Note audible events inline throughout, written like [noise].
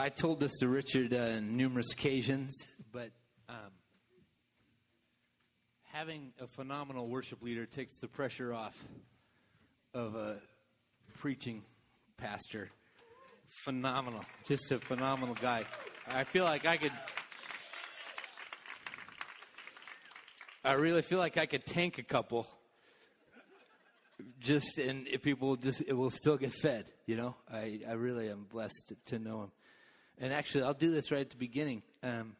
I told this to Richard uh, on numerous occasions, but um, having a phenomenal worship leader takes the pressure off of a preaching pastor. Phenomenal, just a phenomenal guy. I feel like I could. I really feel like I could tank a couple. Just and people just it will still get fed. You know, I I really am blessed to, to know him. And actually, I'll do this right at the beginning. Um,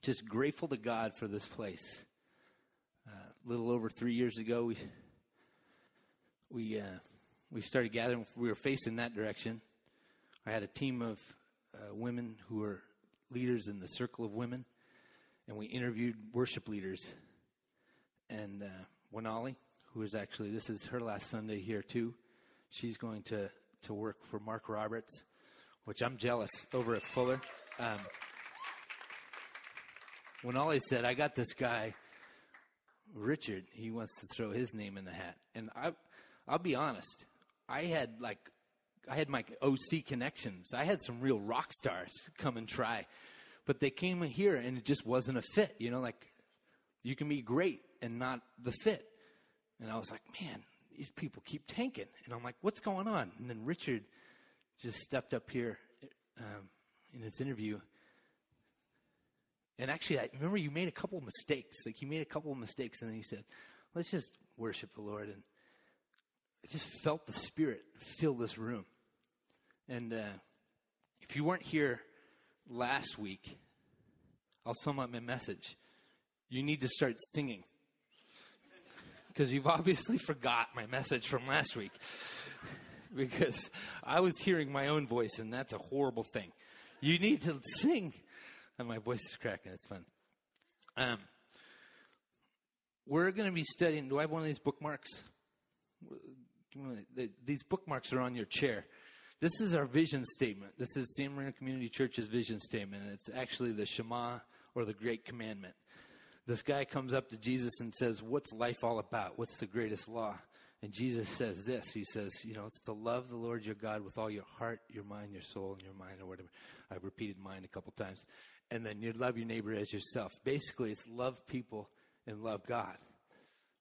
just grateful to God for this place. Uh, a little over three years ago, we we uh, we started gathering. We were facing that direction. I had a team of uh, women who were leaders in the circle of women, and we interviewed worship leaders. And uh, Wanali, who is actually this is her last Sunday here too. She's going to to work for Mark Roberts which I'm jealous over at Fuller. Um, when Ollie said, I got this guy, Richard, he wants to throw his name in the hat. And I, I'll be honest, I had like, I had my OC connections. I had some real rock stars come and try, but they came here and it just wasn't a fit. You know, like you can be great and not the fit. And I was like, man, these people keep tanking. And I'm like, what's going on? And then Richard just stepped up here um, in his interview. And actually, I remember you made a couple of mistakes. Like, you made a couple of mistakes, and then you said, let's just worship the Lord. And I just felt the Spirit fill this room. And uh, if you weren't here last week, I'll sum up my message. You need to start singing. Because you've obviously forgot my message from last week because I was hearing my own voice, and that's a horrible thing. You need to sing. And my voice is cracking. It's fun. Um, we're going to be studying. Do I have one of these bookmarks? These bookmarks are on your chair. This is our vision statement. This is San Marino Community Church's vision statement. It's actually the Shema or the Great Commandment. This guy comes up to Jesus and says, What's life all about? What's the greatest law? And Jesus says this He says, you know, it's to love the Lord your God with all your heart, your mind, your soul, and your mind, or whatever. I've repeated mind a couple times. And then you love your neighbor as yourself. Basically, it's love people and love God.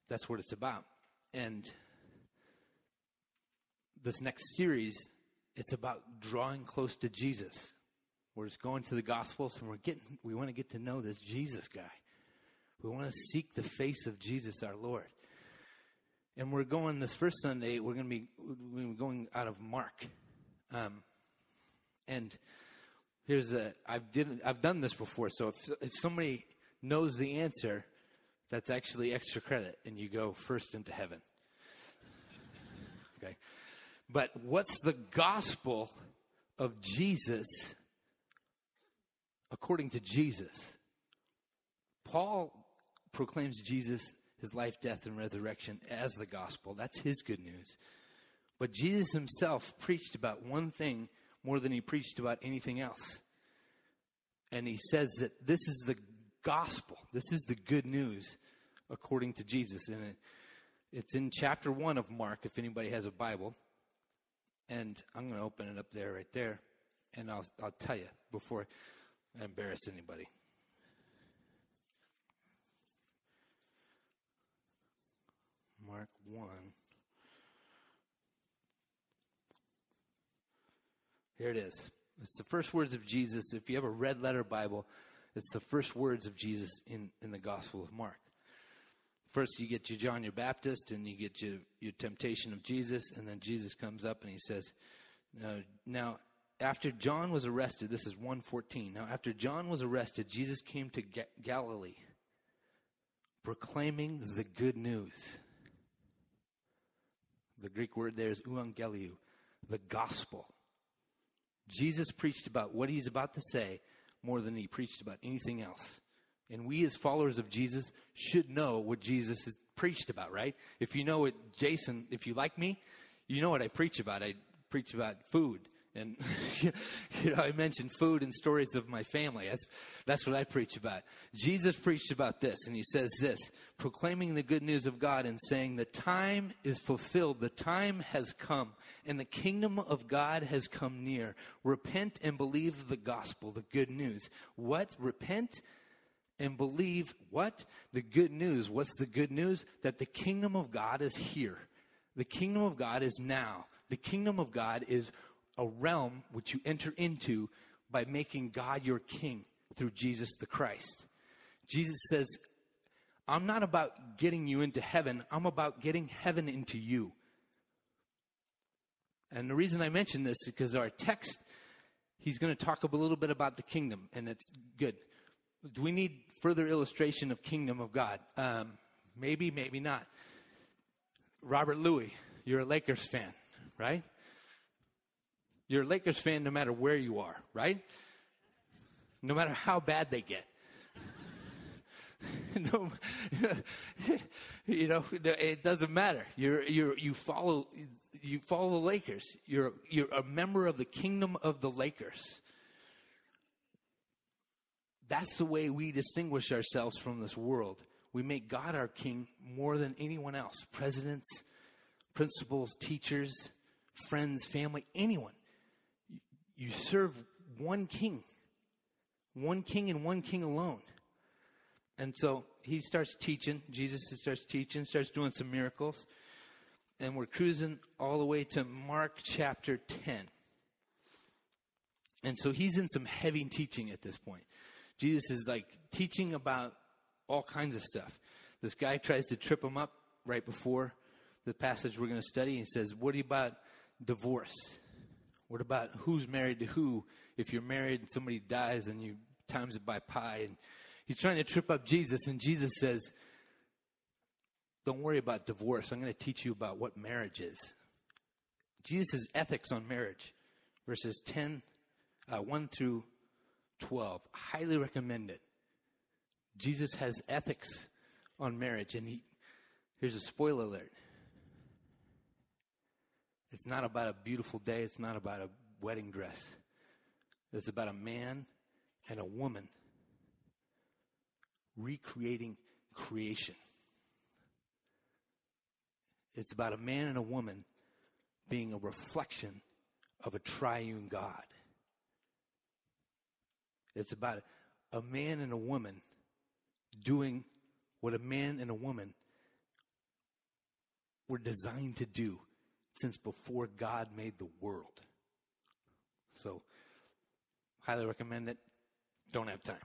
That's what it's about. And this next series, it's about drawing close to Jesus. We're just going to the Gospels and we're getting, we want to get to know this Jesus guy. We want to seek the face of Jesus our Lord. And we're going this first Sunday, we're going to be we're going out of Mark. Um, and here's a I've did I've done this before, so if if somebody knows the answer, that's actually extra credit, and you go first into heaven. Okay, but what's the gospel of Jesus according to Jesus? Paul proclaims Jesus his life, death, and resurrection as the gospel. That's his good news. But Jesus himself preached about one thing more than he preached about anything else. And he says that this is the gospel, this is the good news according to Jesus. And it, it's in chapter 1 of Mark, if anybody has a Bible. And I'm going to open it up there, right there. And I'll, I'll tell you before I embarrass anybody. Mark 1. Here it is. It's the first words of Jesus. If you have a red letter Bible, it's the first words of Jesus in, in the Gospel of Mark. First, you get your John your Baptist, and you get your, your temptation of Jesus, and then Jesus comes up and he says, uh, Now, after John was arrested, this is 114. Now, after John was arrested, Jesus came to Ga- Galilee proclaiming the good news the Greek word there is euangeliou, the gospel. Jesus preached about what he's about to say more than he preached about anything else. And we, as followers of Jesus, should know what Jesus has preached about, right? If you know what Jason, if you like me, you know what I preach about. I preach about food And [laughs] you know, I mentioned food and stories of my family. That's that's what I preach about. Jesus preached about this, and he says this: proclaiming the good news of God and saying, "The time is fulfilled, the time has come, and the kingdom of God has come near. Repent and believe the gospel, the good news. What? Repent." And believe what? The good news. What's the good news? That the kingdom of God is here. The kingdom of God is now. The kingdom of God is a realm which you enter into by making God your king through Jesus the Christ. Jesus says, I'm not about getting you into heaven, I'm about getting heaven into you. And the reason I mention this is because our text, he's going to talk a little bit about the kingdom, and it's good. Do we need further illustration of kingdom of God? Um, maybe, maybe not. Robert Louis, you're a Lakers fan, right? You're a Lakers fan no matter where you are, right? No matter how bad they get. [laughs] no, [laughs] you know, it doesn't matter. You're, you're, you follow, you follow the Lakers. You're, you're a member of the kingdom of the Lakers. That's the way we distinguish ourselves from this world. We make God our king more than anyone else. Presidents, principals, teachers, friends, family, anyone you serve one king, one king and one king alone. And so he starts teaching, Jesus starts teaching, starts doing some miracles. And we're cruising all the way to Mark chapter 10. And so he's in some heavy teaching at this point. Jesus is like teaching about all kinds of stuff. This guy tries to trip him up right before the passage we're going to study. He says, What about divorce? What about who's married to who? If you're married and somebody dies and you times it by pi, and he's trying to trip up Jesus, and Jesus says, Don't worry about divorce. I'm going to teach you about what marriage is. Jesus' ethics on marriage, verses 10, uh, 1 through 12. Highly recommend it. Jesus has ethics on marriage, and he, here's a spoiler alert. It's not about a beautiful day. It's not about a wedding dress. It's about a man and a woman recreating creation. It's about a man and a woman being a reflection of a triune God. It's about a man and a woman doing what a man and a woman were designed to do since before God made the world. So, highly recommend it. Don't have time.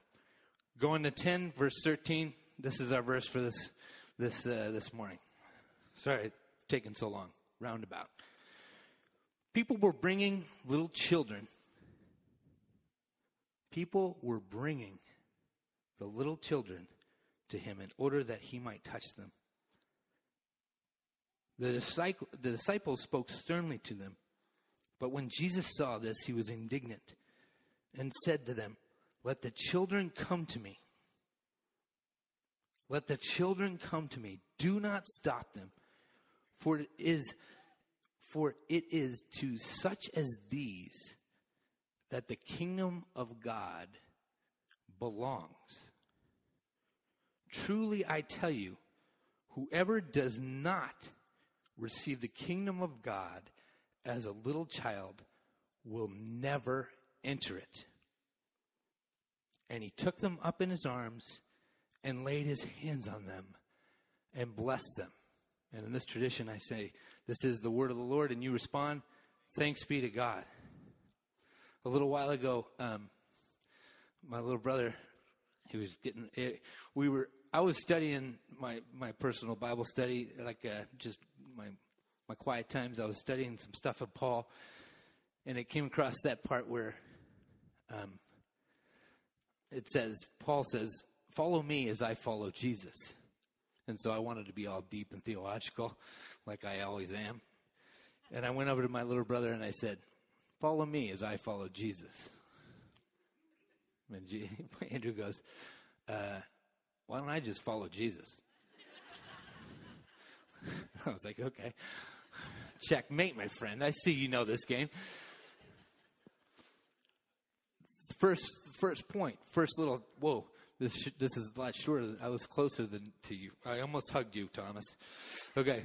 Going to 10, verse 13. This is our verse for this this uh, this morning. Sorry, it's taking so long. Roundabout. People were bringing little children. People were bringing the little children to him in order that he might touch them. The, disciple, the disciples spoke sternly to them. But when Jesus saw this, he was indignant and said to them, Let the children come to me. Let the children come to me. Do not stop them. For it is for it is to such as these that the kingdom of God belongs. Truly I tell you, whoever does not receive the kingdom of God as a little child will never enter it. And he took them up in his arms and laid his hands on them and blessed them. And in this tradition, I say, This is the word of the Lord, and you respond, Thanks be to God. A little while ago, um, my little brother, he was getting, eh, we were, I was studying my, my personal Bible study, like uh, just my my quiet times, I was studying some stuff of Paul, and it came across that part where um, it says, Paul says, "Follow me as I follow Jesus." And so I wanted to be all deep and theological, like I always am. And I went over to my little brother and I said, "Follow me as I follow Jesus." And [laughs] Andrew goes, uh, "Why don't I just follow Jesus?" [laughs] I was like, okay. Checkmate, my friend. I see you know this game. first first point, first little whoa. This sh- this is a lot shorter. Than, I was closer than to you. I almost hugged you, Thomas. Okay.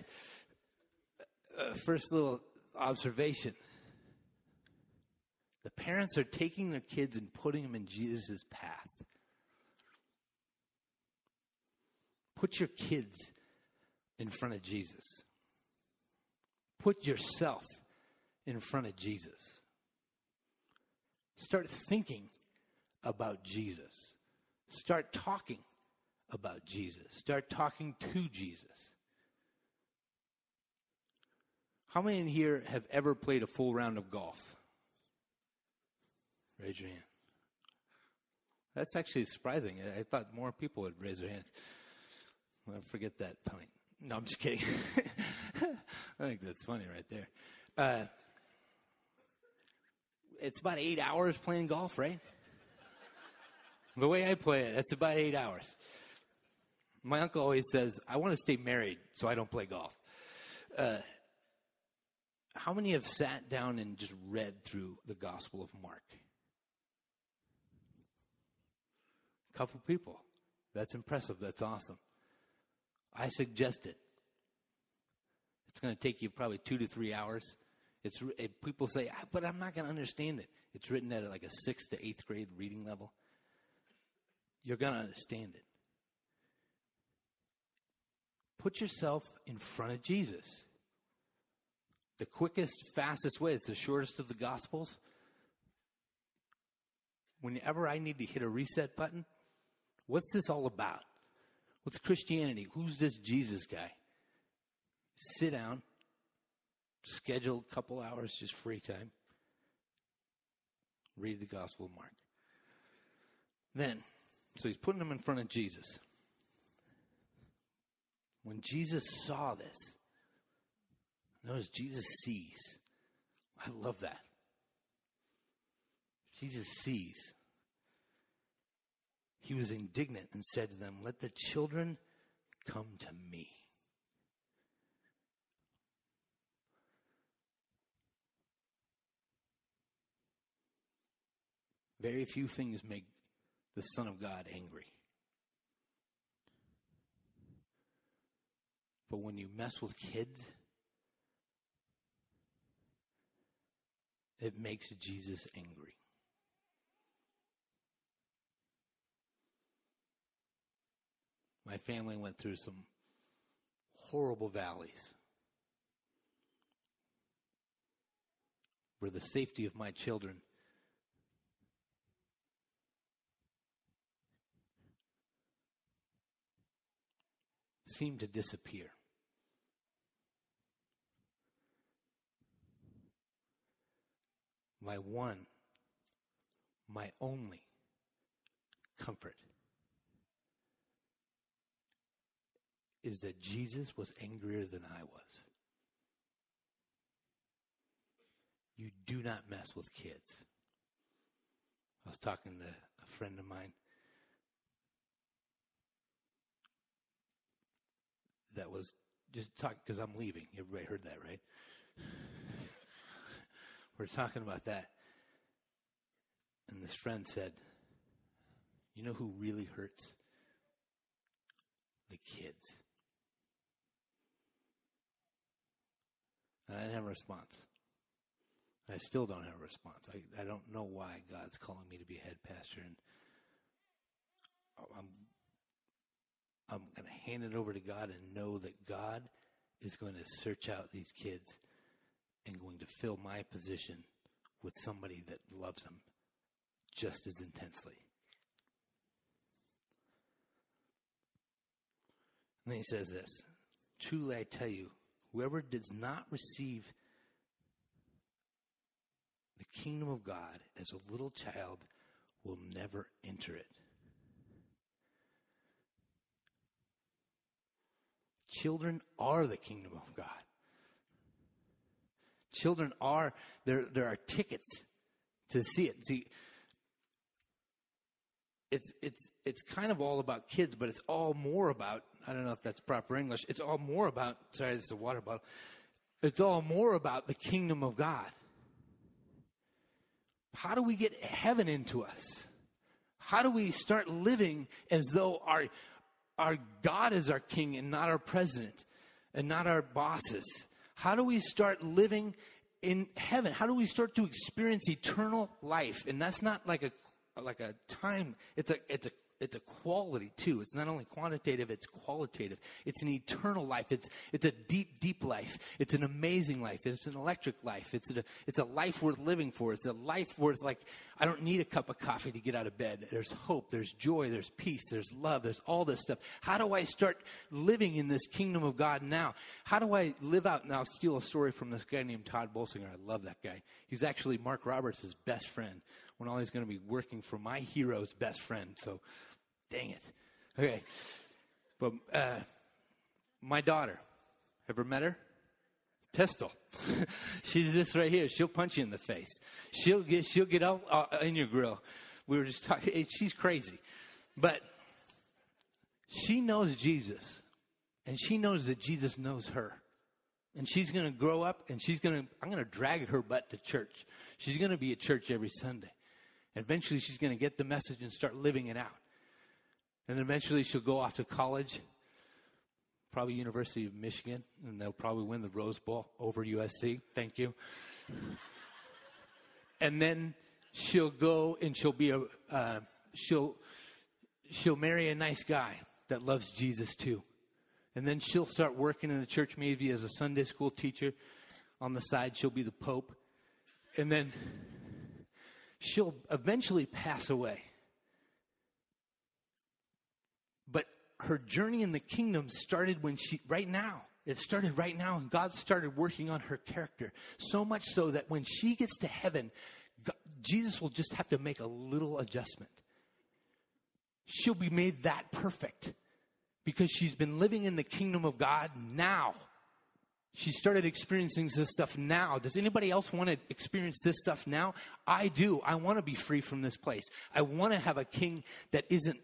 Uh, first little observation. The parents are taking their kids and putting them in Jesus' path. Put your kids in front of Jesus. Put yourself in front of Jesus. Start thinking about Jesus. Start talking about Jesus. Start talking to Jesus. How many in here have ever played a full round of golf? Raise your hand. That's actually surprising. I, I thought more people would raise their hands. Well, forget that point. No, I'm just kidding. [laughs] I think that's funny right there. Uh, it's about eight hours playing golf, right? the way I play it, that's about eight hours. My uncle always says, I want to stay married so I don't play golf. Uh, how many have sat down and just read through the Gospel of Mark? A couple people. That's impressive. That's awesome. I suggest it. It's going to take you probably two to three hours. It's it, people say, ah, but I'm not going to understand it. It's written at like a sixth to eighth grade reading level. You're going to understand it. Put yourself in front of Jesus. The quickest, fastest way, it's the shortest of the Gospels. Whenever I need to hit a reset button, what's this all about? What's Christianity? Who's this Jesus guy? Sit down, schedule a couple hours, just free time. Read the Gospel of Mark. Then, so he's putting them in front of Jesus. When Jesus saw this, notice Jesus sees. I love that. Jesus sees. He was indignant and said to them, Let the children come to me. Very few things make the Son of God angry. But when you mess with kids, it makes Jesus angry. My family went through some horrible valleys where the safety of my children seemed to disappear. My one, my only comfort is that Jesus was angrier than I was. You do not mess with kids. I was talking to a friend of mine that was just talking because I'm leaving. Everybody heard that, right? [laughs] We're talking about that. And this friend said, You know who really hurts? The kids. And I didn't have a response. I still don't have a response. I, I don't know why God's calling me to be a head pastor, and I'm I'm going to hand it over to God and know that God is going to search out these kids and going to fill my position with somebody that loves them just as intensely. And then he says this Truly I tell you, whoever does not receive the kingdom of God as a little child will never enter it. Children are the kingdom of God. Children are, there, there are tickets to see it. See, it's, it's, it's kind of all about kids, but it's all more about, I don't know if that's proper English, it's all more about, sorry, this is a water bottle. It's all more about the kingdom of God. How do we get heaven into us? How do we start living as though our, our God is our king and not our president and not our bosses? How do we start living in heaven? How do we start to experience eternal life? And that's not like a like a time. It's a it's a it's a quality too. It's not only quantitative, it's qualitative. It's an eternal life. It's it's a deep, deep life. It's an amazing life. It's an electric life. It's a it's a life worth living for. It's a life worth like I don't need a cup of coffee to get out of bed. There's hope, there's joy, there's peace, there's love, there's all this stuff. How do I start living in this kingdom of God now? How do I live out now? Steal a story from this guy named Tod Bolsinger. I love that guy. He's actually Mark Roberts' best friend. When all he's going to be working for my hero's best friend. So Dang it. Okay. But uh, my daughter, ever met her? Pistol. [laughs] She's this right here. She'll punch you in the face. She'll get she'll get out uh, in your grill. We were just talking. [laughs] She's crazy, but she knows Jesus, and she knows that Jesus knows her. And she's going to grow up, and she's going to. I'm going to drag her butt to church. She's going to be at church every Sunday. And eventually, she's going to get the message and start living it out. And eventually she'll go off to college, probably University of Michigan, and they'll probably win the Rose Bowl over USC. Thank you. and then she'll go and she'll be a uh, she'll she'll marry a nice guy that loves Jesus too. And then she'll start working in the church, maybe as a Sunday school teacher. On the side, she'll be the Pope. And then she'll eventually pass away. Her journey in the kingdom started when she, right now, it started right now, and God started working on her character. So much so that when she gets to heaven, God, Jesus will just have to make a little adjustment. She'll be made that perfect because she's been living in the kingdom of God now. She started experiencing this stuff now. Does anybody else want to experience this stuff now? I do. I want to be free from this place. I want to have a king that isn't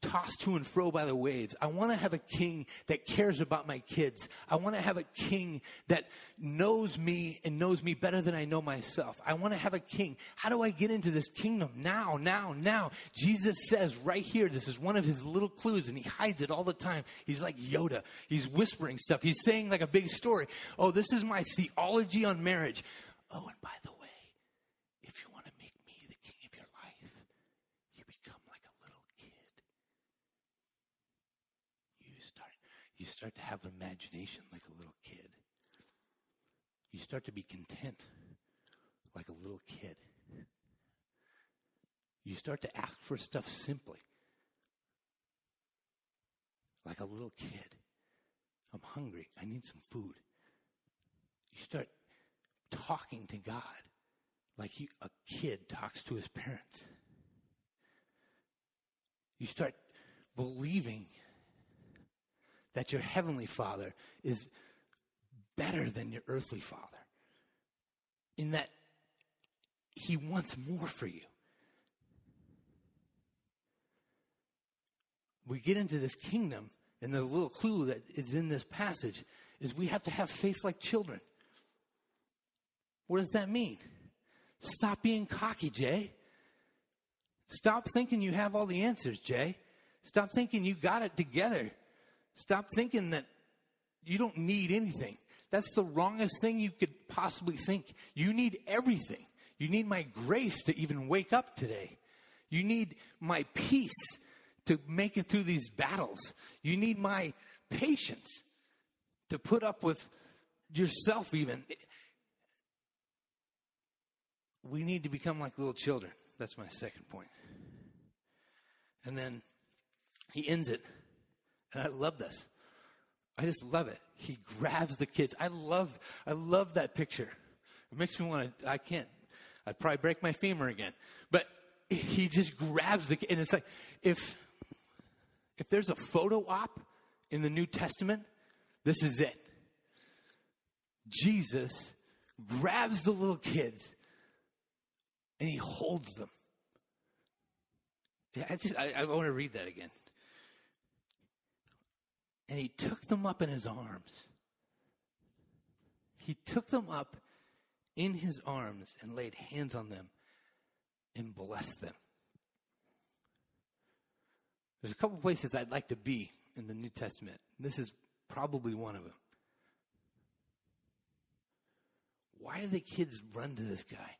tossed to and fro by the waves. I want to have a king that cares about my kids. I want to have a king that knows me and knows me better than I know myself. I want to have a king. How do I get into this kingdom? Now, now, now. Jesus says right here, this is one of his little clues and he hides it all the time. He's like Yoda. He's whispering stuff. He's saying like a big story. Oh, this is my theology on marriage. Oh, and by the way, you start to have imagination like a little kid. You start to be content like a little kid. You start to ask for stuff simply like a little kid. I'm hungry. I need some food. You start talking to God like you, a kid talks to his parents. You start believing that your heavenly father is better than your earthly father in that he wants more for you. We get into this kingdom, and the little clue that is in this passage is we have to have faith like children. What does that mean? Stop being cocky, Jay. Stop thinking you have all the answers, Jay. Stop thinking you got it together. Stop thinking that you don't need anything. That's the wrongest thing you could possibly think. You need everything. You need my grace to even wake up today. You need my peace to make it through these battles. You need my patience to put up with yourself, even. We need to become like little children. That's my second point. And then he ends it and I love this. I just love it. He grabs the kids. I love, I love that picture. It makes me want to, I can't, I'd probably break my femur again. But he just grabs the. And it's like, if, if there's a photo op in the New Testament, this is it. Jesus grabs the little kids and he holds them. Yeah, I just I, I want to read that again. And he took them up in his arms. He took them up in his arms and laid hands on them and blessed them. There's a couple places I'd like to be in the New Testament. This is probably one of them. Why do the kids run to this guy?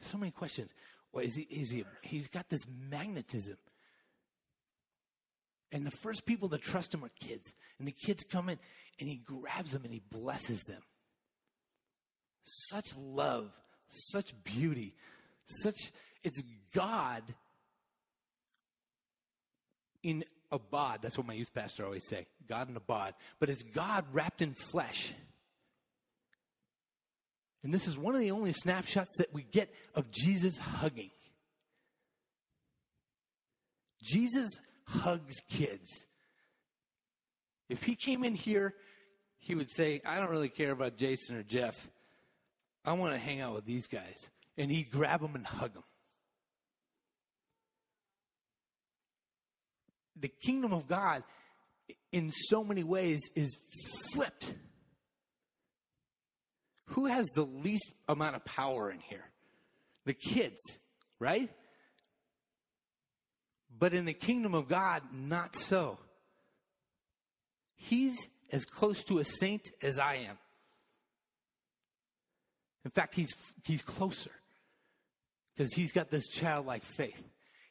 So many questions. Well, is he, is he, he's got this magnetism. And the first people to trust him are kids. And the kids come in and he grabs them and he blesses them. Such love, such beauty, such, it's God in a bod. That's what my youth pastor always say. God in a bod. But it's God wrapped in flesh. And this is one of the only snapshots that we get of Jesus hugging. Jesus hugs kids. If he came in here, he would say, I don't really care about Jason or Jeff. I want to hang out with these guys. And he'd grab them and hug them. The kingdom of God, in so many ways, is flipped. Who has the least amount of power in here? The kids, right? But in the kingdom of God, not so. He's as close to a saint as I am. In fact, he's, he's closer because he's got this childlike faith.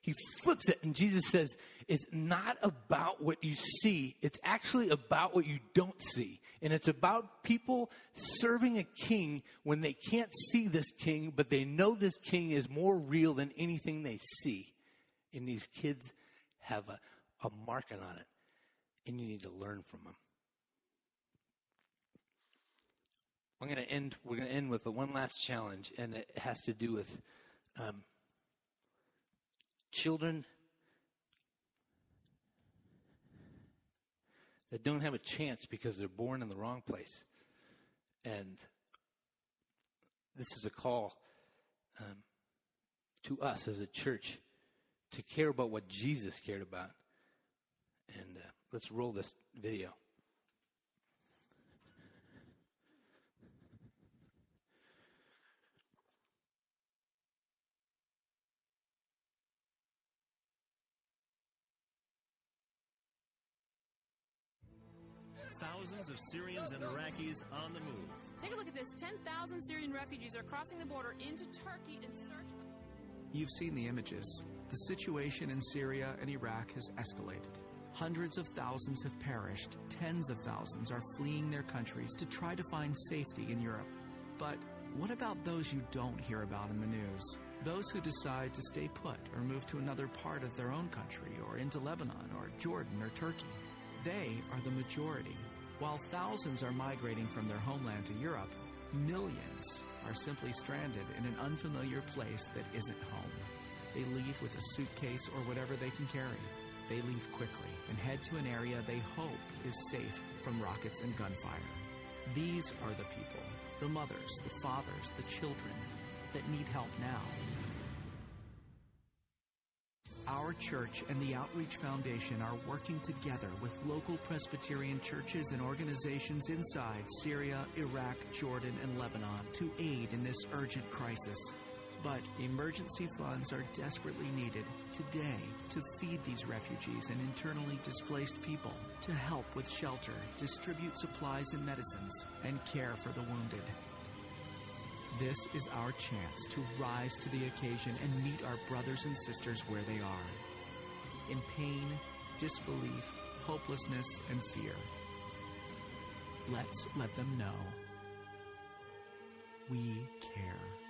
He flips it, and Jesus says, It's not about what you see, it's actually about what you don't see. And it's about people serving a king when they can't see this king, but they know this king is more real than anything they see. And these kids have a, a marking on it, and you need to learn from them. I'm going to end. We're going to end with one last challenge, and it has to do with um, children that don't have a chance because they're born in the wrong place. And this is a call um, to us as a church to care about what Jesus cared about. And uh, let's roll this video. Thousands of Syrians and Iraqis on the move. Take a look at this 10,000 Syrian refugees are crossing the border into Turkey in search of. You've seen the images. The situation in Syria and Iraq has escalated. Hundreds of thousands have perished. Tens of thousands are fleeing their countries to try to find safety in Europe. But what about those you don't hear about in the news? Those who decide to stay put or move to another part of their own country or into Lebanon or Jordan or Turkey. They are the majority. While thousands are migrating from their homeland to Europe, millions are simply stranded in an unfamiliar place that isn't home. They leave with a suitcase or whatever they can carry. They leave quickly and head to an area they hope is safe from rockets and gunfire. These are the people, the mothers, the fathers, the children that need help now. Our church and the Outreach Foundation are working together with local Presbyterian churches and organizations inside Syria, Iraq, Jordan, and Lebanon to aid in this urgent crisis. But emergency funds are desperately needed today to feed these refugees and internally displaced people, to help with shelter, distribute supplies and medicines, and care for the wounded. This is our chance to rise to the occasion and meet our brothers and sisters where they are in pain, disbelief, hopelessness, and fear. Let's let them know we care.